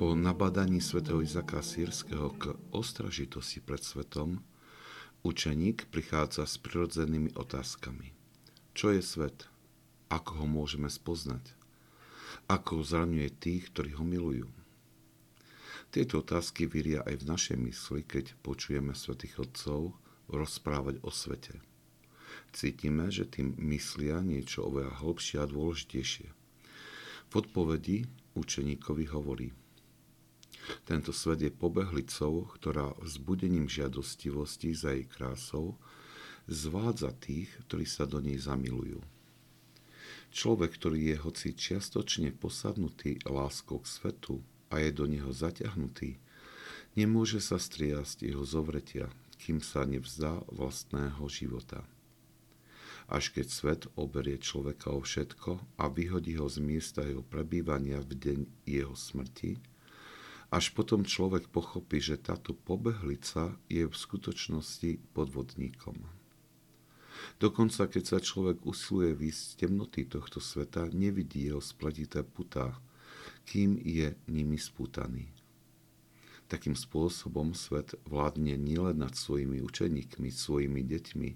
Po nabadaní svätého Izaka Sírskeho k ostražitosti pred svetom, učeník prichádza s prirodzenými otázkami. Čo je svet? Ako ho môžeme spoznať? Ako zraňuje tých, ktorí ho milujú? Tieto otázky vyria aj v našej mysli, keď počujeme svätých Otcov rozprávať o svete. Cítime, že tým myslia niečo oveľa hlbšie a dôležitejšie. V odpovedi učeníkovi hovorí Tento svet je pobehlicou, ktorá vzbudením žiadostivosti za jej krásou zvádza tých, ktorí sa do nej zamilujú. Človek, ktorý je hoci čiastočne posadnutý láskou k svetu a je do neho zaťahnutý, nemôže sa striasť jeho zovretia, kým sa nevzdá vlastného života. Až keď svet oberie človeka o všetko a vyhodí ho z miesta jeho prebývania v deň jeho smrti, až potom človek pochopí, že táto pobehlica je v skutočnosti podvodníkom. Dokonca keď sa človek usiluje výsť z temnoty tohto sveta, nevidí jeho spletité putá, kým je nimi spútaný. Takým spôsobom svet vládne nielen nad svojimi učeníkmi, svojimi deťmi,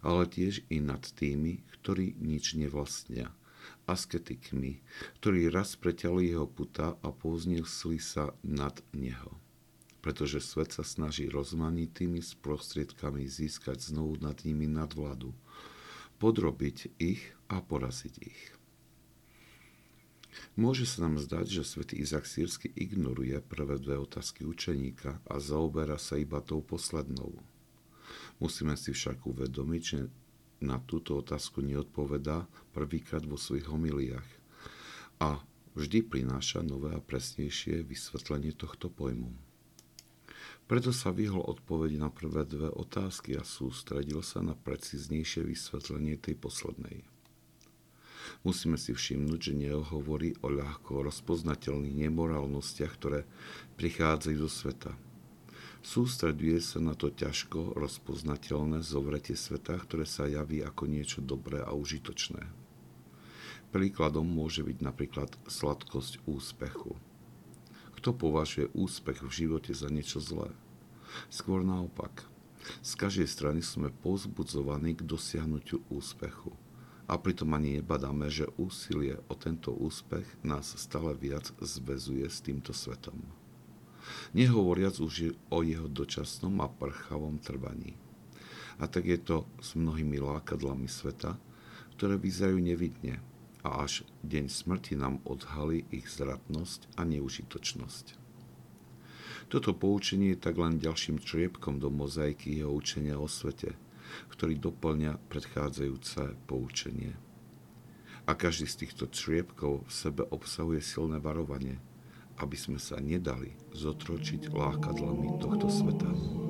ale tiež i nad tými, ktorí nič nevlastnia, asketikmi, ktorí raz jeho puta a povznesli sa nad neho pretože svet sa snaží rozmanitými prostriedkami získať znovu nad nimi nadvládu, podrobiť ich a poraziť ich. Môže sa nám zdať, že svätý Izak Sírsky ignoruje prvé dve otázky učeníka a zaoberá sa iba tou poslednou. Musíme si však uvedomiť, že na túto otázku neodpovedá prvýkrát vo svojich homiliách a vždy prináša nové a presnejšie vysvetlenie tohto pojmu. Preto sa vyhol odpovedi na prvé dve otázky a sústredil sa na precíznejšie vysvetlenie tej poslednej. Musíme si všimnúť, že nehovorí o ľahko rozpoznateľných nemorálnostiach, ktoré prichádzajú zo sveta. Sústreduje sa na to ťažko rozpoznateľné zovretie sveta, ktoré sa javí ako niečo dobré a užitočné. Príkladom môže byť napríklad sladkosť úspechu. Kto považuje úspech v živote za niečo zlé? Skôr naopak. Z každej strany sme pozbudzovaní k dosiahnutiu úspechu. A pritom ani nebadáme, že úsilie o tento úspech nás stále viac zväzuje s týmto svetom. Nehovoriac už o jeho dočasnom a prchavom trvaní. A tak je to s mnohými lákadlami sveta, ktoré vyzerajú nevidne, a až deň smrti nám odhalí ich zratnosť a neužitočnosť. Toto poučenie je tak len ďalším čriepkom do mozaiky jeho učenia o svete, ktorý doplňa predchádzajúce poučenie. A každý z týchto čriepkov v sebe obsahuje silné varovanie, aby sme sa nedali zotročiť lákadlami tohto sveta.